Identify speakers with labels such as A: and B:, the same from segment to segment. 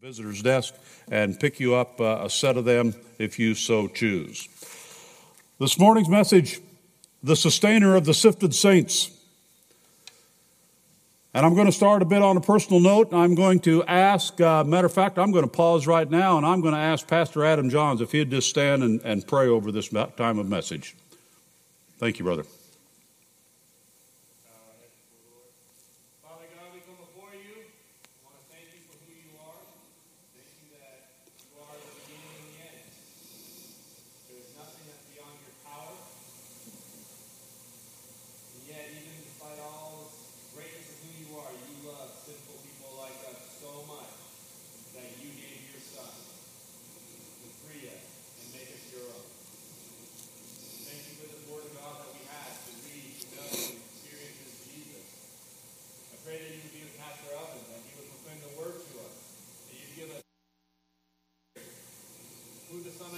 A: visitor's desk and pick you up uh, a set of them if you so choose. This morning's message the sustainer of the sifted saints. And I'm going to start a bit on a personal note. I'm going to ask, uh, matter of fact, I'm going to pause right now and I'm going to ask Pastor Adam Johns if he'd just stand and, and pray over this time of message. Thank you, brother.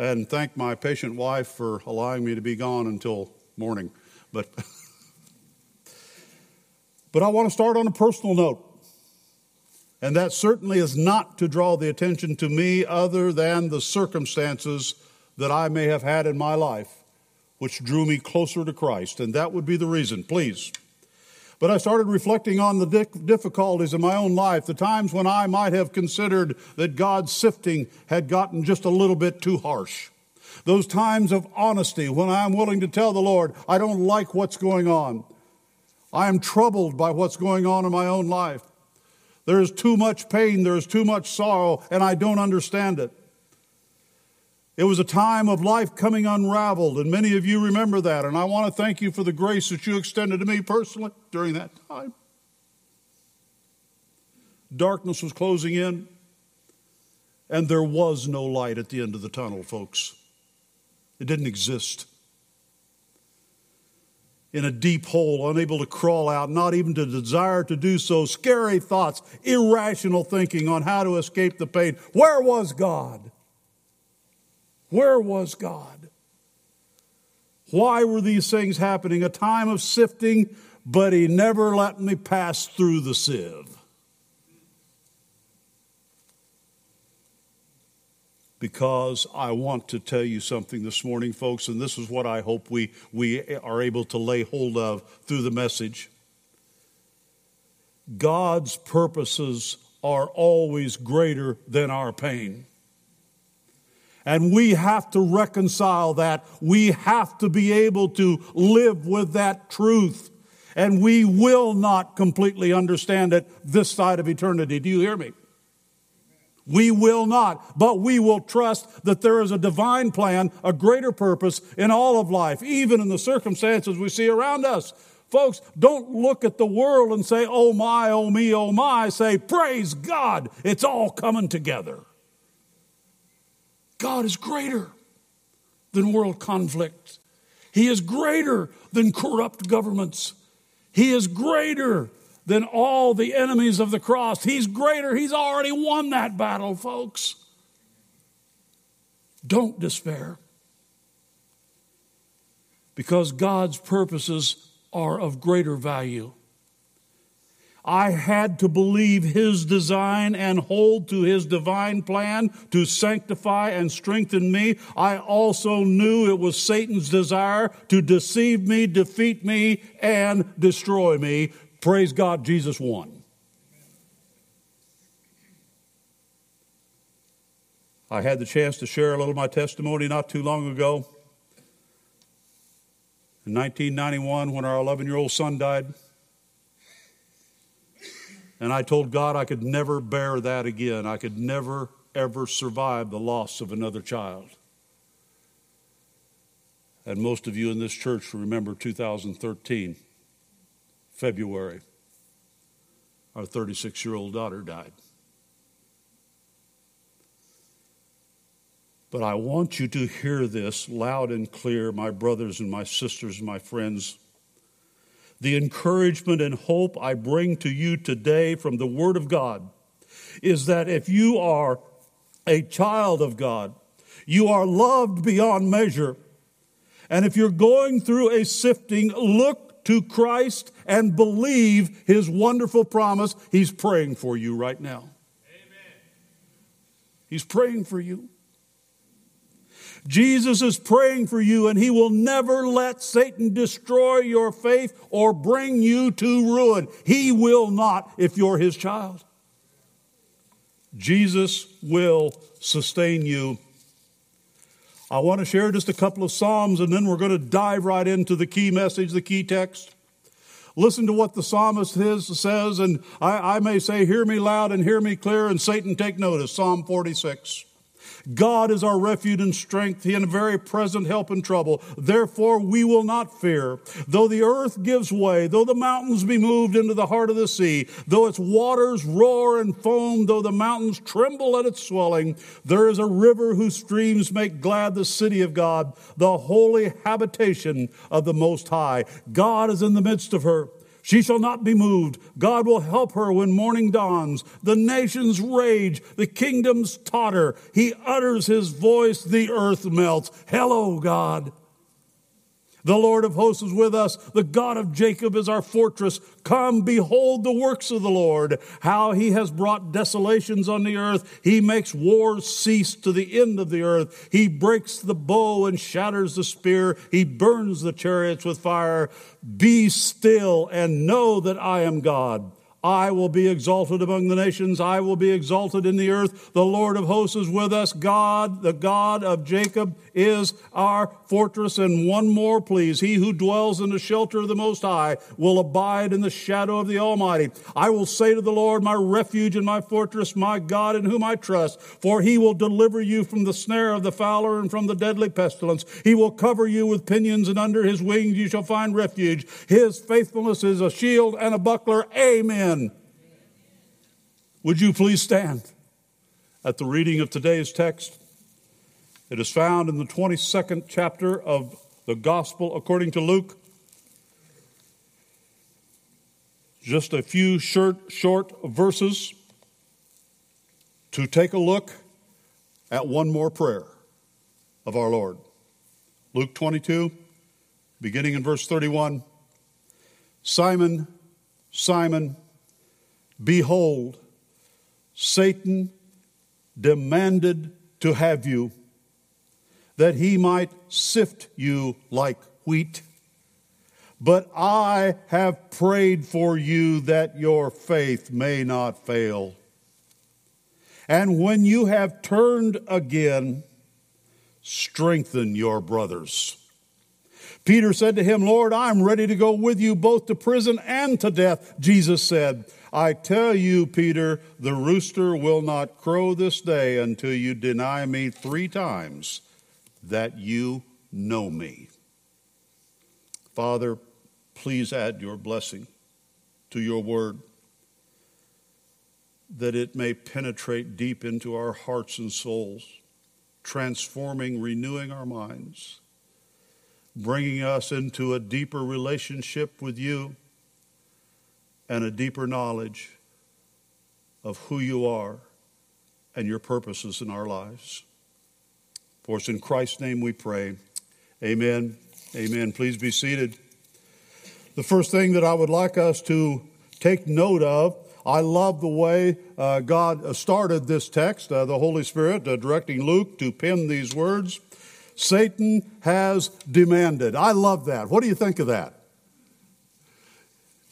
A: And thank my patient wife for allowing me to be gone until morning. But But I want to start on a personal note. And that certainly is not to draw the attention to me other than the circumstances that I may have had in my life, which drew me closer to Christ. And that would be the reason, please. But I started reflecting on the difficulties in my own life, the times when I might have considered that God's sifting had gotten just a little bit too harsh. Those times of honesty when I'm willing to tell the Lord, I don't like what's going on. I am troubled by what's going on in my own life. There is too much pain, there is too much sorrow, and I don't understand it. It was a time of life coming unraveled, and many of you remember that. And I want to thank you for the grace that you extended to me personally during that time. Darkness was closing in, and there was no light at the end of the tunnel, folks. It didn't exist. In a deep hole, unable to crawl out, not even to desire to do so, scary thoughts, irrational thinking on how to escape the pain. Where was God? Where was God? Why were these things happening? A time of sifting, but He never let me pass through the sieve. Because I want to tell you something this morning, folks, and this is what I hope we, we are able to lay hold of through the message. God's purposes are always greater than our pain. And we have to reconcile that. We have to be able to live with that truth. And we will not completely understand it this side of eternity. Do you hear me? We will not, but we will trust that there is a divine plan, a greater purpose in all of life, even in the circumstances we see around us. Folks, don't look at the world and say, oh my, oh me, oh my. Say, praise God, it's all coming together. God is greater than world conflict. He is greater than corrupt governments. He is greater than all the enemies of the cross. He's greater. He's already won that battle, folks. Don't despair. Because God's purposes are of greater value. I had to believe His design and hold to His divine plan to sanctify and strengthen me. I also knew it was Satan's desire to deceive me, defeat me, and destroy me. Praise God, Jesus won. I had the chance to share a little of my testimony not too long ago. In 1991, when our 11 year old son died, and I told God I could never bear that again. I could never, ever survive the loss of another child. And most of you in this church remember 2013, February. Our 36 year old daughter died. But I want you to hear this loud and clear, my brothers and my sisters and my friends. The encouragement and hope I bring to you today from the Word of God is that if you are a child of God, you are loved beyond measure. And if you're going through a sifting, look to Christ and believe His wonderful promise. He's praying for you right now. Amen. He's praying for you. Jesus is praying for you, and He will never let Satan destroy your faith or bring you to ruin. He will not if you're His child. Jesus will sustain you. I want to share just a couple of Psalms, and then we're going to dive right into the key message, the key text. Listen to what the psalmist says, and I, I may say, Hear me loud and hear me clear, and Satan take notice. Psalm 46. God is our refuge and strength, He and a very present help in trouble. Therefore, we will not fear. Though the earth gives way, though the mountains be moved into the heart of the sea, though its waters roar and foam, though the mountains tremble at its swelling, there is a river whose streams make glad the city of God, the holy habitation of the Most High. God is in the midst of her. She shall not be moved. God will help her when morning dawns. The nations rage, the kingdoms totter. He utters his voice, the earth melts. Hello, God. The Lord of hosts is with us. The God of Jacob is our fortress. Come, behold the works of the Lord, how he has brought desolations on the earth. He makes wars cease to the end of the earth. He breaks the bow and shatters the spear. He burns the chariots with fire. Be still and know that I am God. I will be exalted among the nations. I will be exalted in the earth. The Lord of hosts is with us. God, the God of Jacob, is our fortress. And one more, please. He who dwells in the shelter of the Most High will abide in the shadow of the Almighty. I will say to the Lord, my refuge and my fortress, my God in whom I trust, for he will deliver you from the snare of the fowler and from the deadly pestilence. He will cover you with pinions, and under his wings you shall find refuge. His faithfulness is a shield and a buckler. Amen. Would you please stand at the reading of today's text? It is found in the 22nd chapter of the Gospel according to Luke. Just a few short, short verses to take a look at one more prayer of our Lord. Luke 22, beginning in verse 31. Simon, Simon, behold, Satan demanded to have you that he might sift you like wheat. But I have prayed for you that your faith may not fail. And when you have turned again, strengthen your brothers. Peter said to him, Lord, I'm ready to go with you both to prison and to death. Jesus said, I tell you, Peter, the rooster will not crow this day until you deny me three times that you know me. Father, please add your blessing to your word that it may penetrate deep into our hearts and souls, transforming, renewing our minds, bringing us into a deeper relationship with you and a deeper knowledge of who you are and your purposes in our lives. For it's in Christ's name we pray. Amen. Amen. Please be seated. The first thing that I would like us to take note of, I love the way uh, God started this text, uh, the Holy Spirit uh, directing Luke to pen these words. Satan has demanded. I love that. What do you think of that?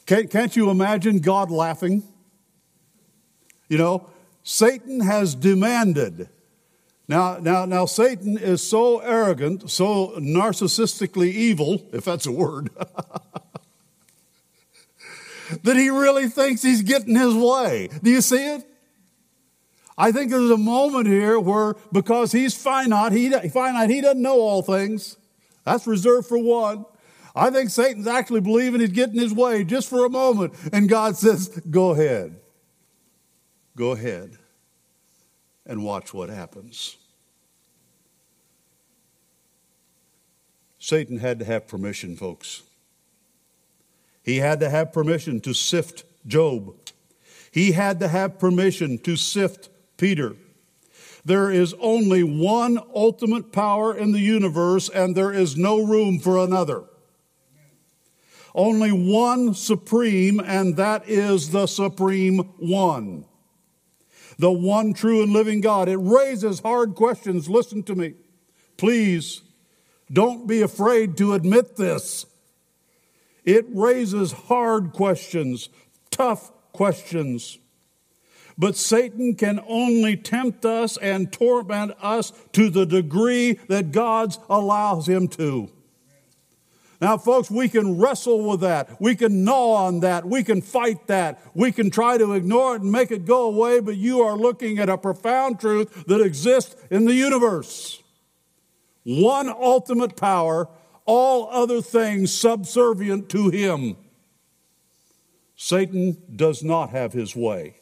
A: Can't, can't you imagine God laughing? You know, Satan has demanded. Now, now, now, Satan is so arrogant, so narcissistically evil, if that's a word, that he really thinks he's getting his way. Do you see it? I think there's a moment here where, because he's finite, he, finite, he doesn't know all things. That's reserved for one. I think Satan's actually believing he's getting his way just for a moment. And God says, Go ahead. Go ahead and watch what happens. Satan had to have permission, folks. He had to have permission to sift Job. He had to have permission to sift Peter. There is only one ultimate power in the universe, and there is no room for another. Only one supreme, and that is the supreme one. The one true and living God. It raises hard questions. Listen to me. Please don't be afraid to admit this. It raises hard questions, tough questions. But Satan can only tempt us and torment us to the degree that God allows him to. Now, folks, we can wrestle with that. We can gnaw on that. We can fight that. We can try to ignore it and make it go away, but you are looking at a profound truth that exists in the universe. One ultimate power, all other things subservient to him. Satan does not have his way.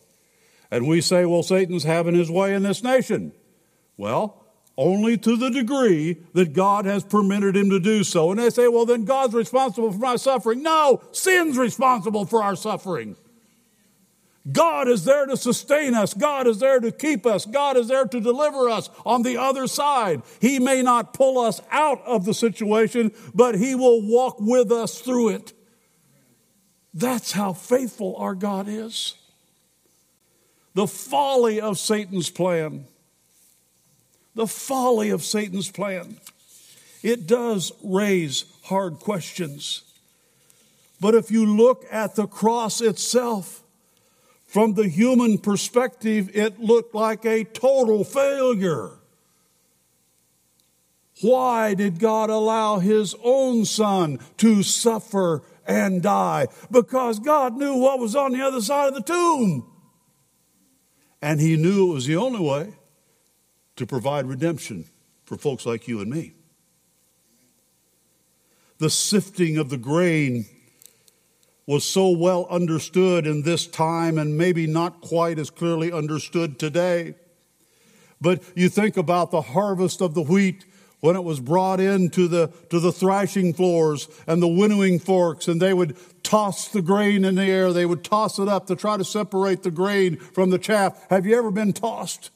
A: And we say, well, Satan's having his way in this nation. Well, only to the degree that God has permitted him to do so. And they say, well, then God's responsible for my suffering. No, sin's responsible for our suffering. God is there to sustain us. God is there to keep us. God is there to deliver us on the other side. He may not pull us out of the situation, but He will walk with us through it. That's how faithful our God is. The folly of Satan's plan the folly of Satan's plan. It does raise hard questions. But if you look at the cross itself, from the human perspective, it looked like a total failure. Why did God allow his own son to suffer and die? Because God knew what was on the other side of the tomb. And he knew it was the only way to provide redemption for folks like you and me. The sifting of the grain was so well understood in this time and maybe not quite as clearly understood today. But you think about the harvest of the wheat when it was brought into the, to the thrashing floors and the winnowing forks, and they would toss the grain in the air. They would toss it up to try to separate the grain from the chaff. Have you ever been tossed?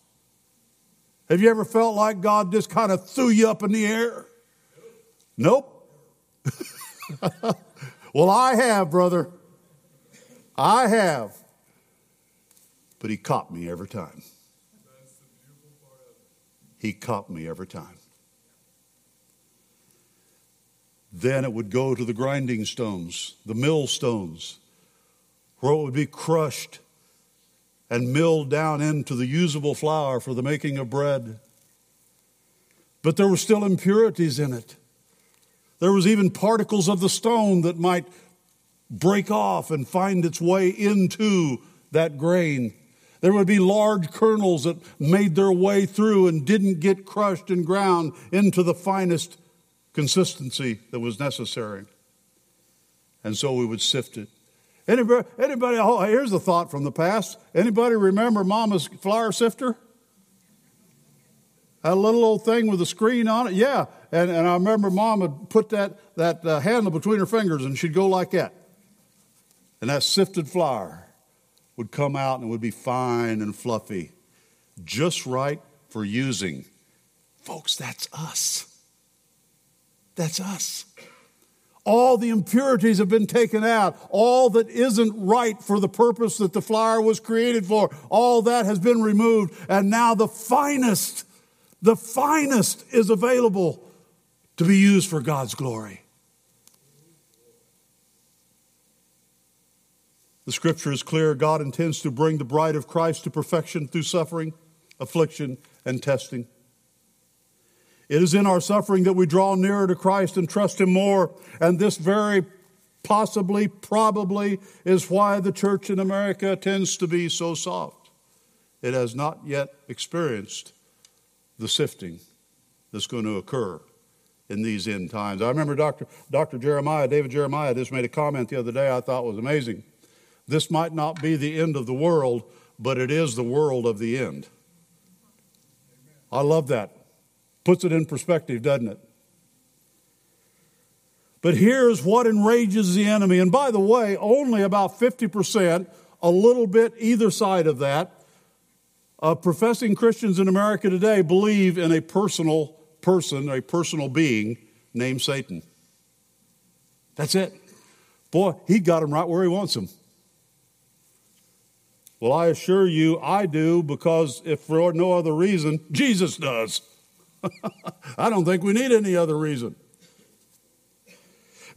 A: Have you ever felt like God just kind of threw you up in the air? Nope. well, I have, brother. I have. But he caught me every time. He caught me every time. Then it would go to the grinding stones, the millstones, where it would be crushed and milled down into the usable flour for the making of bread. But there were still impurities in it. There was even particles of the stone that might break off and find its way into that grain. There would be large kernels that made their way through and didn't get crushed and ground into the finest consistency that was necessary. And so we would sift it. Anybody, anybody, oh, here's a thought from the past. Anybody remember Mama's flour sifter? That little old thing with a screen on it? Yeah. And, and I remember Mom would put that, that uh, handle between her fingers and she'd go like that. And that sifted flour would come out and would be fine and fluffy, just right for using. Folks, that's us. That's us. All the impurities have been taken out. All that isn't right for the purpose that the flour was created for, all that has been removed. And now the finest, the finest is available to be used for God's glory. The scripture is clear God intends to bring the bride of Christ to perfection through suffering, affliction, and testing. It is in our suffering that we draw nearer to Christ and trust Him more. And this very possibly, probably, is why the church in America tends to be so soft. It has not yet experienced the sifting that's going to occur in these end times. I remember Dr. Dr. Jeremiah, David Jeremiah, just made a comment the other day I thought was amazing. This might not be the end of the world, but it is the world of the end. I love that. Puts it in perspective, doesn't it? But here's what enrages the enemy. And by the way, only about 50%, a little bit either side of that, of professing Christians in America today believe in a personal person, a personal being named Satan. That's it. Boy, he got him right where he wants him. Well, I assure you, I do because if for no other reason, Jesus does. I don't think we need any other reason.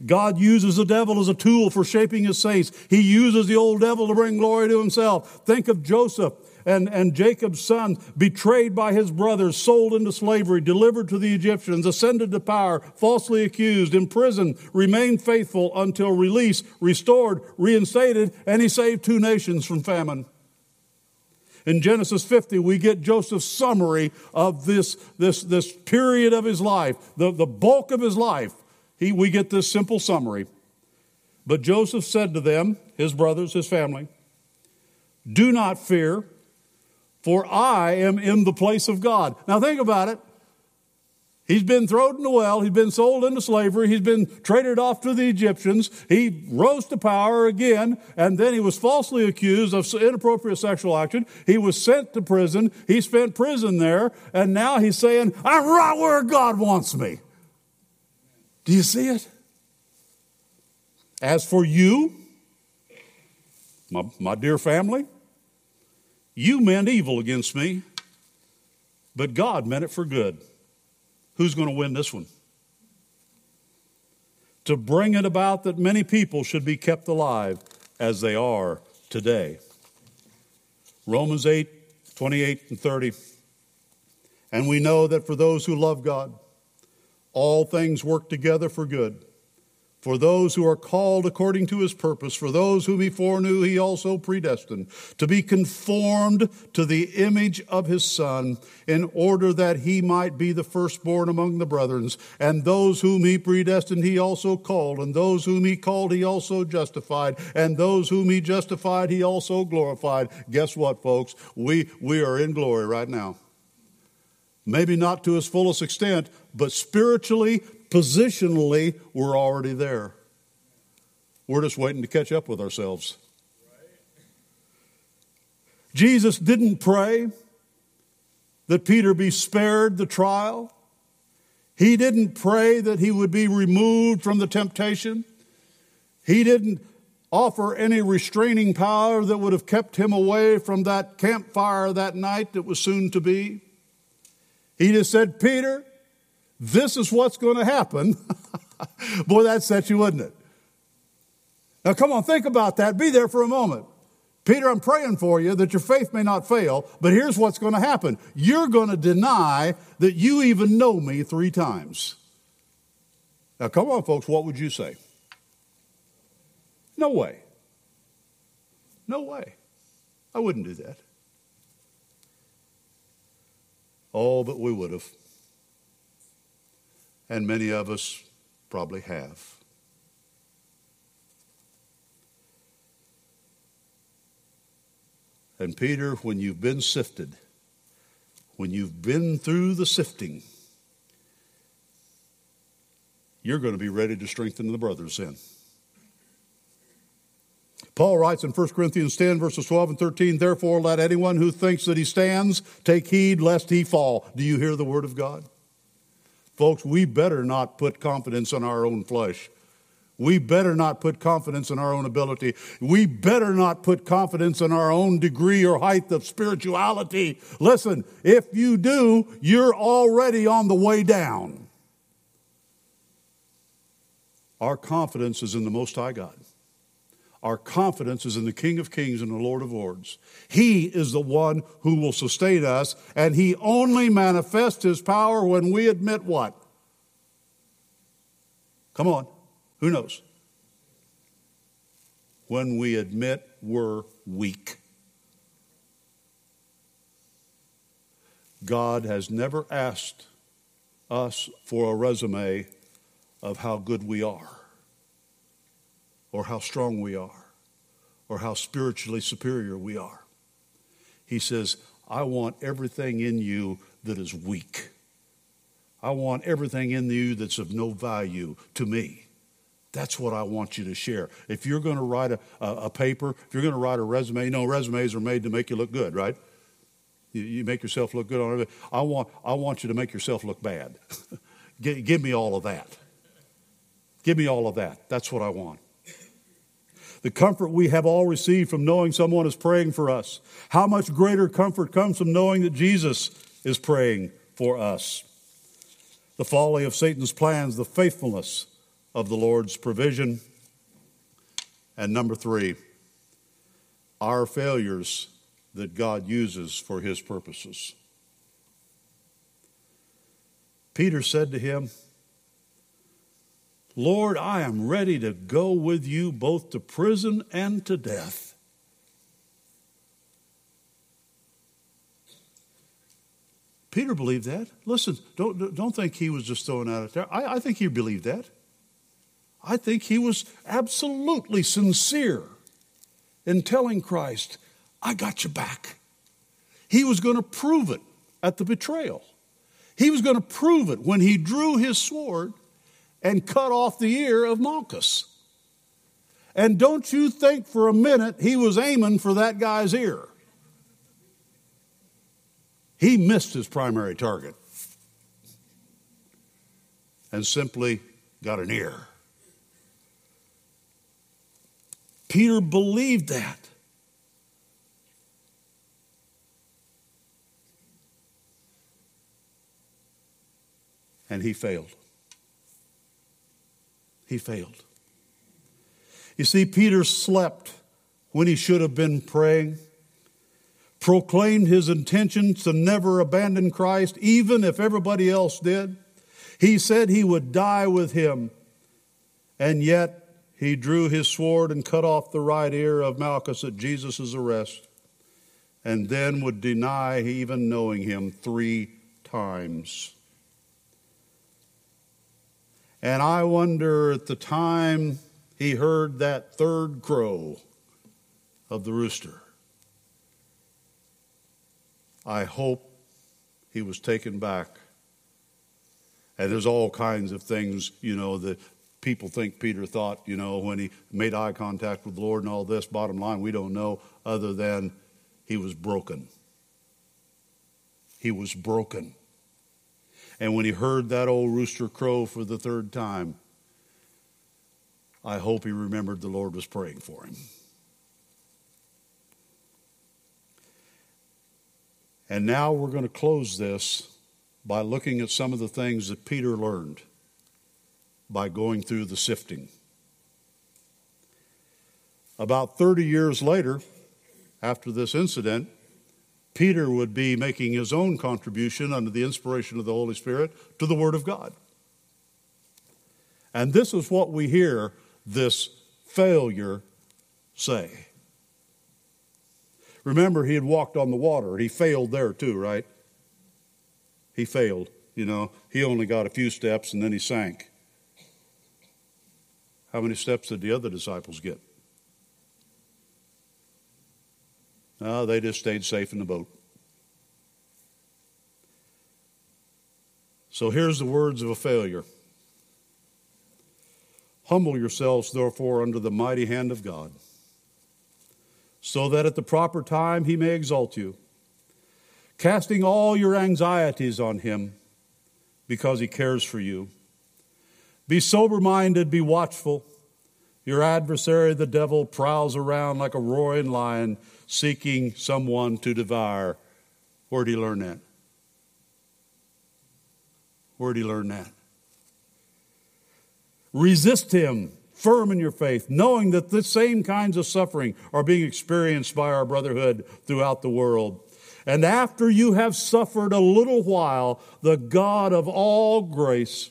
A: God uses the devil as a tool for shaping his saints. He uses the old devil to bring glory to himself. Think of Joseph and, and Jacob's son, betrayed by his brothers, sold into slavery, delivered to the Egyptians, ascended to power, falsely accused, imprisoned, remained faithful until release, restored, reinstated, and he saved two nations from famine. In Genesis 50, we get Joseph's summary of this, this, this period of his life, the, the bulk of his life. He, we get this simple summary. But Joseph said to them, his brothers, his family, Do not fear, for I am in the place of God. Now think about it. He's been thrown in the well. He's been sold into slavery. He's been traded off to the Egyptians. He rose to power again, and then he was falsely accused of inappropriate sexual action. He was sent to prison. He spent prison there, and now he's saying, I'm right where God wants me. Do you see it? As for you, my, my dear family, you meant evil against me, but God meant it for good. Who's going to win this one? To bring it about that many people should be kept alive as they are today. Romans 8, 28 and 30. And we know that for those who love God, all things work together for good for those who are called according to his purpose, for those whom he foreknew, he also predestined to be conformed to the image of his Son, in order that he might be the firstborn among the brethren. And those whom he predestined, he also called. And those whom he called, he also justified. And those whom he justified, he also glorified. Guess what, folks? We, we are in glory right now. Maybe not to his fullest extent, but spiritually, Positionally, we're already there. We're just waiting to catch up with ourselves. Jesus didn't pray that Peter be spared the trial. He didn't pray that he would be removed from the temptation. He didn't offer any restraining power that would have kept him away from that campfire that night that was soon to be. He just said, Peter, this is what's going to happen. Boy, that set you, wouldn't it? Now, come on, think about that. Be there for a moment. Peter, I'm praying for you that your faith may not fail, but here's what's going to happen. You're going to deny that you even know me three times. Now, come on, folks, what would you say? No way. No way. I wouldn't do that. Oh, but we would have and many of us probably have. And Peter, when you've been sifted, when you've been through the sifting, you're going to be ready to strengthen the brothers then. Paul writes in 1 Corinthians 10, verses 12 and 13, Therefore, let anyone who thinks that he stands take heed lest he fall. Do you hear the word of God? Folks, we better not put confidence in our own flesh. We better not put confidence in our own ability. We better not put confidence in our own degree or height of spirituality. Listen, if you do, you're already on the way down. Our confidence is in the Most High God. Our confidence is in the King of Kings and the Lord of Lords. He is the one who will sustain us, and He only manifests His power when we admit what? Come on, who knows? When we admit we're weak. God has never asked us for a resume of how good we are or how strong we are or how spiritually superior we are. He says, I want everything in you that is weak. I want everything in you that's of no value to me. That's what I want you to share. If you're going to write a, a, a paper, if you're going to write a resume, you know, resumes are made to make you look good, right? You, you make yourself look good on it. I want, I want you to make yourself look bad. give, give me all of that. Give me all of that. That's what I want. The comfort we have all received from knowing someone is praying for us. How much greater comfort comes from knowing that Jesus is praying for us? The folly of Satan's plans, the faithfulness of the Lord's provision. And number three, our failures that God uses for his purposes. Peter said to him, Lord, I am ready to go with you both to prison and to death. Peter believed that. Listen, don't, don't think he was just throwing out there. I, I think he believed that. I think he was absolutely sincere in telling Christ, I got you back. He was going to prove it at the betrayal. He was going to prove it when he drew his sword and cut off the ear of Malchus. And don't you think for a minute he was aiming for that guy's ear. He missed his primary target and simply got an ear. Peter believed that. And he failed. He failed. You see, Peter slept when he should have been praying, proclaimed his intention to never abandon Christ, even if everybody else did. He said he would die with him, and yet he drew his sword and cut off the right ear of Malchus at Jesus' arrest, and then would deny even knowing him three times. And I wonder at the time he heard that third crow of the rooster, I hope he was taken back. And there's all kinds of things, you know, that people think Peter thought, you know, when he made eye contact with the Lord and all this. Bottom line, we don't know other than he was broken. He was broken. And when he heard that old rooster crow for the third time, I hope he remembered the Lord was praying for him. And now we're going to close this by looking at some of the things that Peter learned by going through the sifting. About 30 years later, after this incident, Peter would be making his own contribution under the inspiration of the Holy Spirit to the Word of God. And this is what we hear this failure say. Remember, he had walked on the water. He failed there too, right? He failed. You know, he only got a few steps and then he sank. How many steps did the other disciples get? No, they just stayed safe in the boat. So here's the words of a failure Humble yourselves, therefore, under the mighty hand of God, so that at the proper time he may exalt you, casting all your anxieties on him because he cares for you. Be sober minded, be watchful. Your adversary, the devil, prowls around like a roaring lion seeking someone to devour. Where'd he learn that? Where'd he learn that? Resist him, firm in your faith, knowing that the same kinds of suffering are being experienced by our brotherhood throughout the world. And after you have suffered a little while, the God of all grace,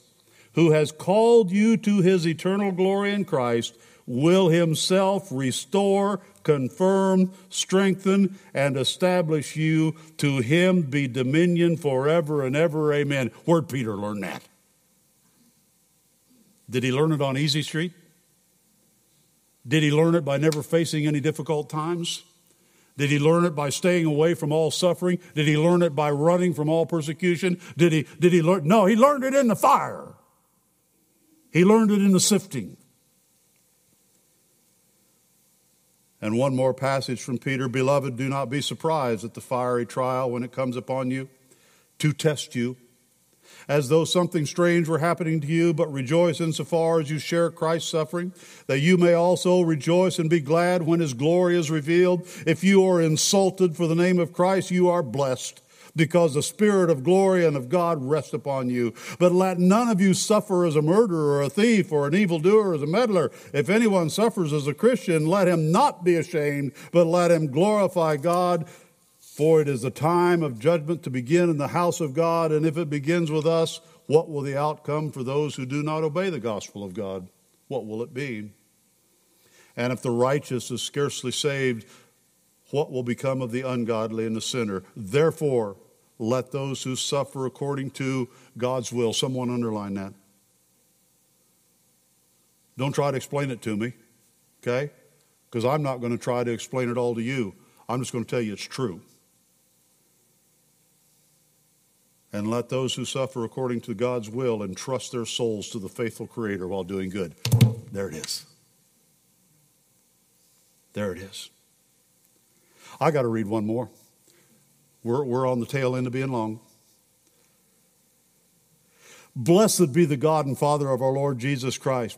A: who has called you to his eternal glory in Christ, will himself restore, confirm, strengthen, and establish you. To him be dominion forever and ever. Amen. Where'd Peter learn that? Did he learn it on Easy Street? Did he learn it by never facing any difficult times? Did he learn it by staying away from all suffering? Did he learn it by running from all persecution? Did he, did he learn? No, he learned it in the fire. He learned it in the sifting. And one more passage from Peter Beloved, do not be surprised at the fiery trial when it comes upon you to test you, as though something strange were happening to you, but rejoice insofar as you share Christ's suffering, that you may also rejoice and be glad when his glory is revealed. If you are insulted for the name of Christ, you are blessed because the Spirit of glory and of God rests upon you. But let none of you suffer as a murderer or a thief or an evildoer or as a meddler. If anyone suffers as a Christian, let him not be ashamed, but let him glorify God. For it is the time of judgment to begin in the house of God, and if it begins with us, what will the outcome for those who do not obey the gospel of God? What will it be? And if the righteous is scarcely saved, what will become of the ungodly and the sinner? Therefore, let those who suffer according to God's will. Someone underline that. Don't try to explain it to me, okay? Because I'm not going to try to explain it all to you. I'm just going to tell you it's true. And let those who suffer according to God's will entrust their souls to the faithful Creator while doing good. There it is. There it is. I got to read one more. We're, we're on the tail end of being long. Blessed be the God and Father of our Lord Jesus Christ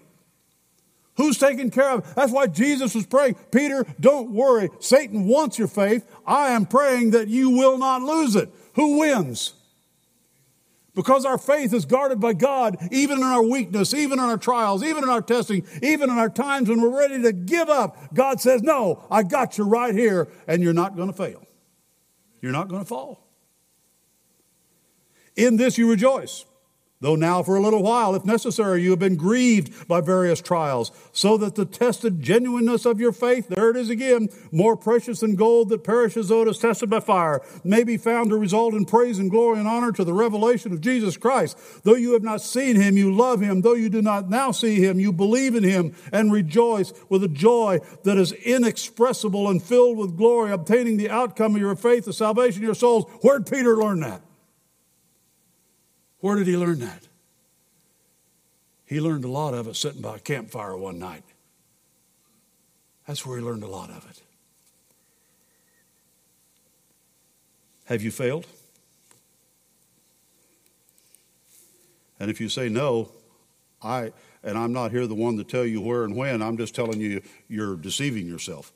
A: Who's taking care of? That's why Jesus was praying, Peter, don't worry. Satan wants your faith. I am praying that you will not lose it. Who wins? Because our faith is guarded by God, even in our weakness, even in our trials, even in our testing, even in our times when we're ready to give up. God says, No, I got you right here, and you're not going to fail. You're not going to fall. In this you rejoice. Though now for a little while, if necessary, you have been grieved by various trials, so that the tested genuineness of your faith, there it is again, more precious than gold that perishes though it is tested by fire, may be found to result in praise and glory and honor to the revelation of Jesus Christ. Though you have not seen him, you love him. Though you do not now see him, you believe in him and rejoice with a joy that is inexpressible and filled with glory, obtaining the outcome of your faith, the salvation of your souls. Where'd Peter learn that? Where did he learn that? He learned a lot of it sitting by a campfire one night. That's where he learned a lot of it. Have you failed? And if you say no, I and I'm not here the one to tell you where and when, I'm just telling you you're deceiving yourself.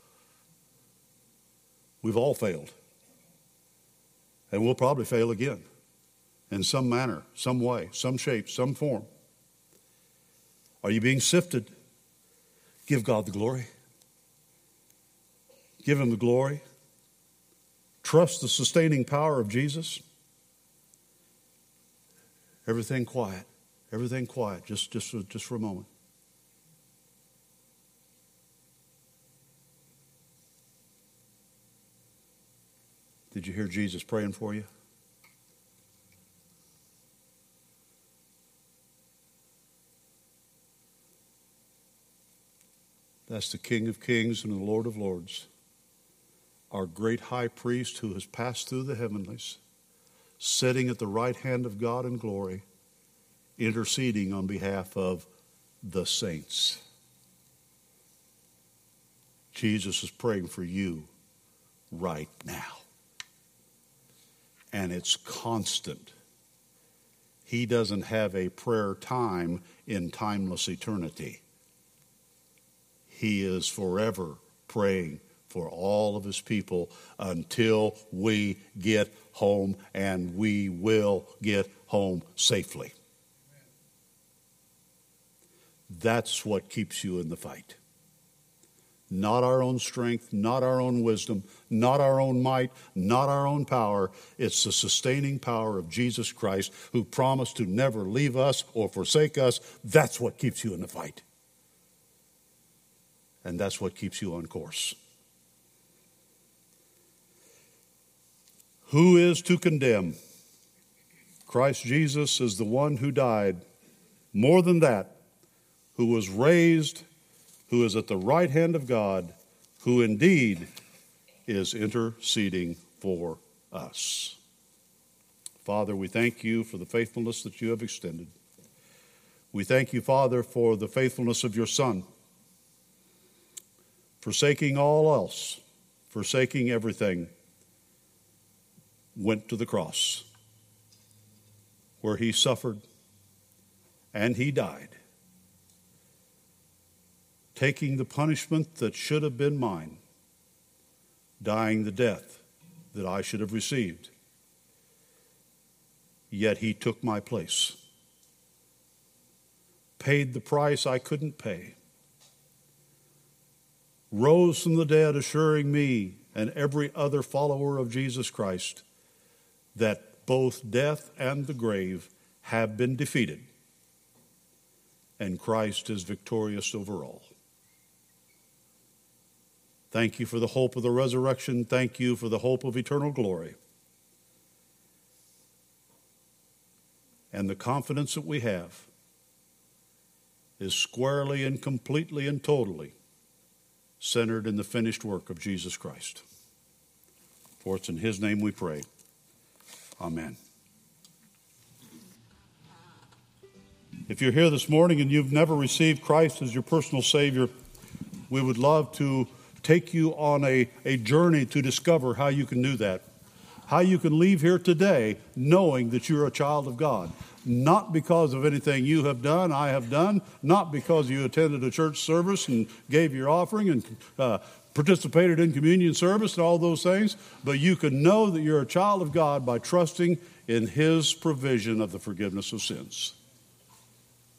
A: We've all failed. And we'll probably fail again in some manner, some way, some shape, some form? Are you being sifted? Give God the glory. Give Him the glory. Trust the sustaining power of Jesus. Everything quiet. Everything quiet, just, just, just for a moment. Did you hear Jesus praying for you? That's the King of Kings and the Lord of Lords, our great high priest who has passed through the heavenlies, sitting at the right hand of God in glory, interceding on behalf of the saints. Jesus is praying for you right now. And it's constant. He doesn't have a prayer time in timeless eternity. He is forever praying for all of his people until we get home, and we will get home safely. That's what keeps you in the fight. Not our own strength, not our own wisdom, not our own might, not our own power. It's the sustaining power of Jesus Christ who promised to never leave us or forsake us. That's what keeps you in the fight and that's what keeps you on course. Who is to condemn? Christ Jesus is the one who died. More than that, who was raised, who is at the right hand of God, who indeed is interceding for us. Father, we thank you for the faithfulness that you have extended. We thank you, Father, for the faithfulness of your Son, forsaking all else, forsaking everything, went to the cross where he suffered and he died, taking the punishment that should have been mine, dying the death that I should have received. Yet he took my place, paid the price I couldn't pay, rose from the dead, assuring me and every other follower of Jesus Christ that both death and the grave have been defeated, and Christ is victorious over all. Thank you for the hope of the resurrection. Thank you for the hope of eternal glory. And the confidence that we have is squarely and completely and totally centered in the finished work of Jesus Christ. For it's in His name we pray. Amen. If you're here this morning and you've never received Christ as your personal Savior, we would love to take you on a, a journey to discover how you can do that. How you can leave here today knowing that you're a child of God. Not because of anything you have done, I have done, not because you attended a church service and gave your offering and uh, participated in communion service and all those things, but you can know that you're a child of God by trusting in His provision of the forgiveness of sins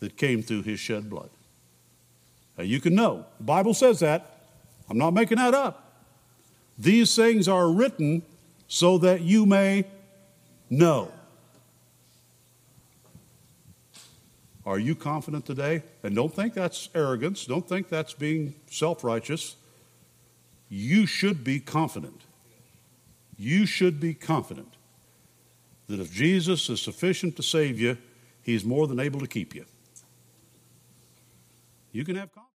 A: that came through His shed blood. Now you can know. The Bible says that. I'm not making that up. These things are written so that you may know. Are you confident today? And don't think that's arrogance. Don't think that's being self righteous you should be confident. You should be confident that if Jesus is sufficient to save you, he's more than able to keep you. You can have confidence.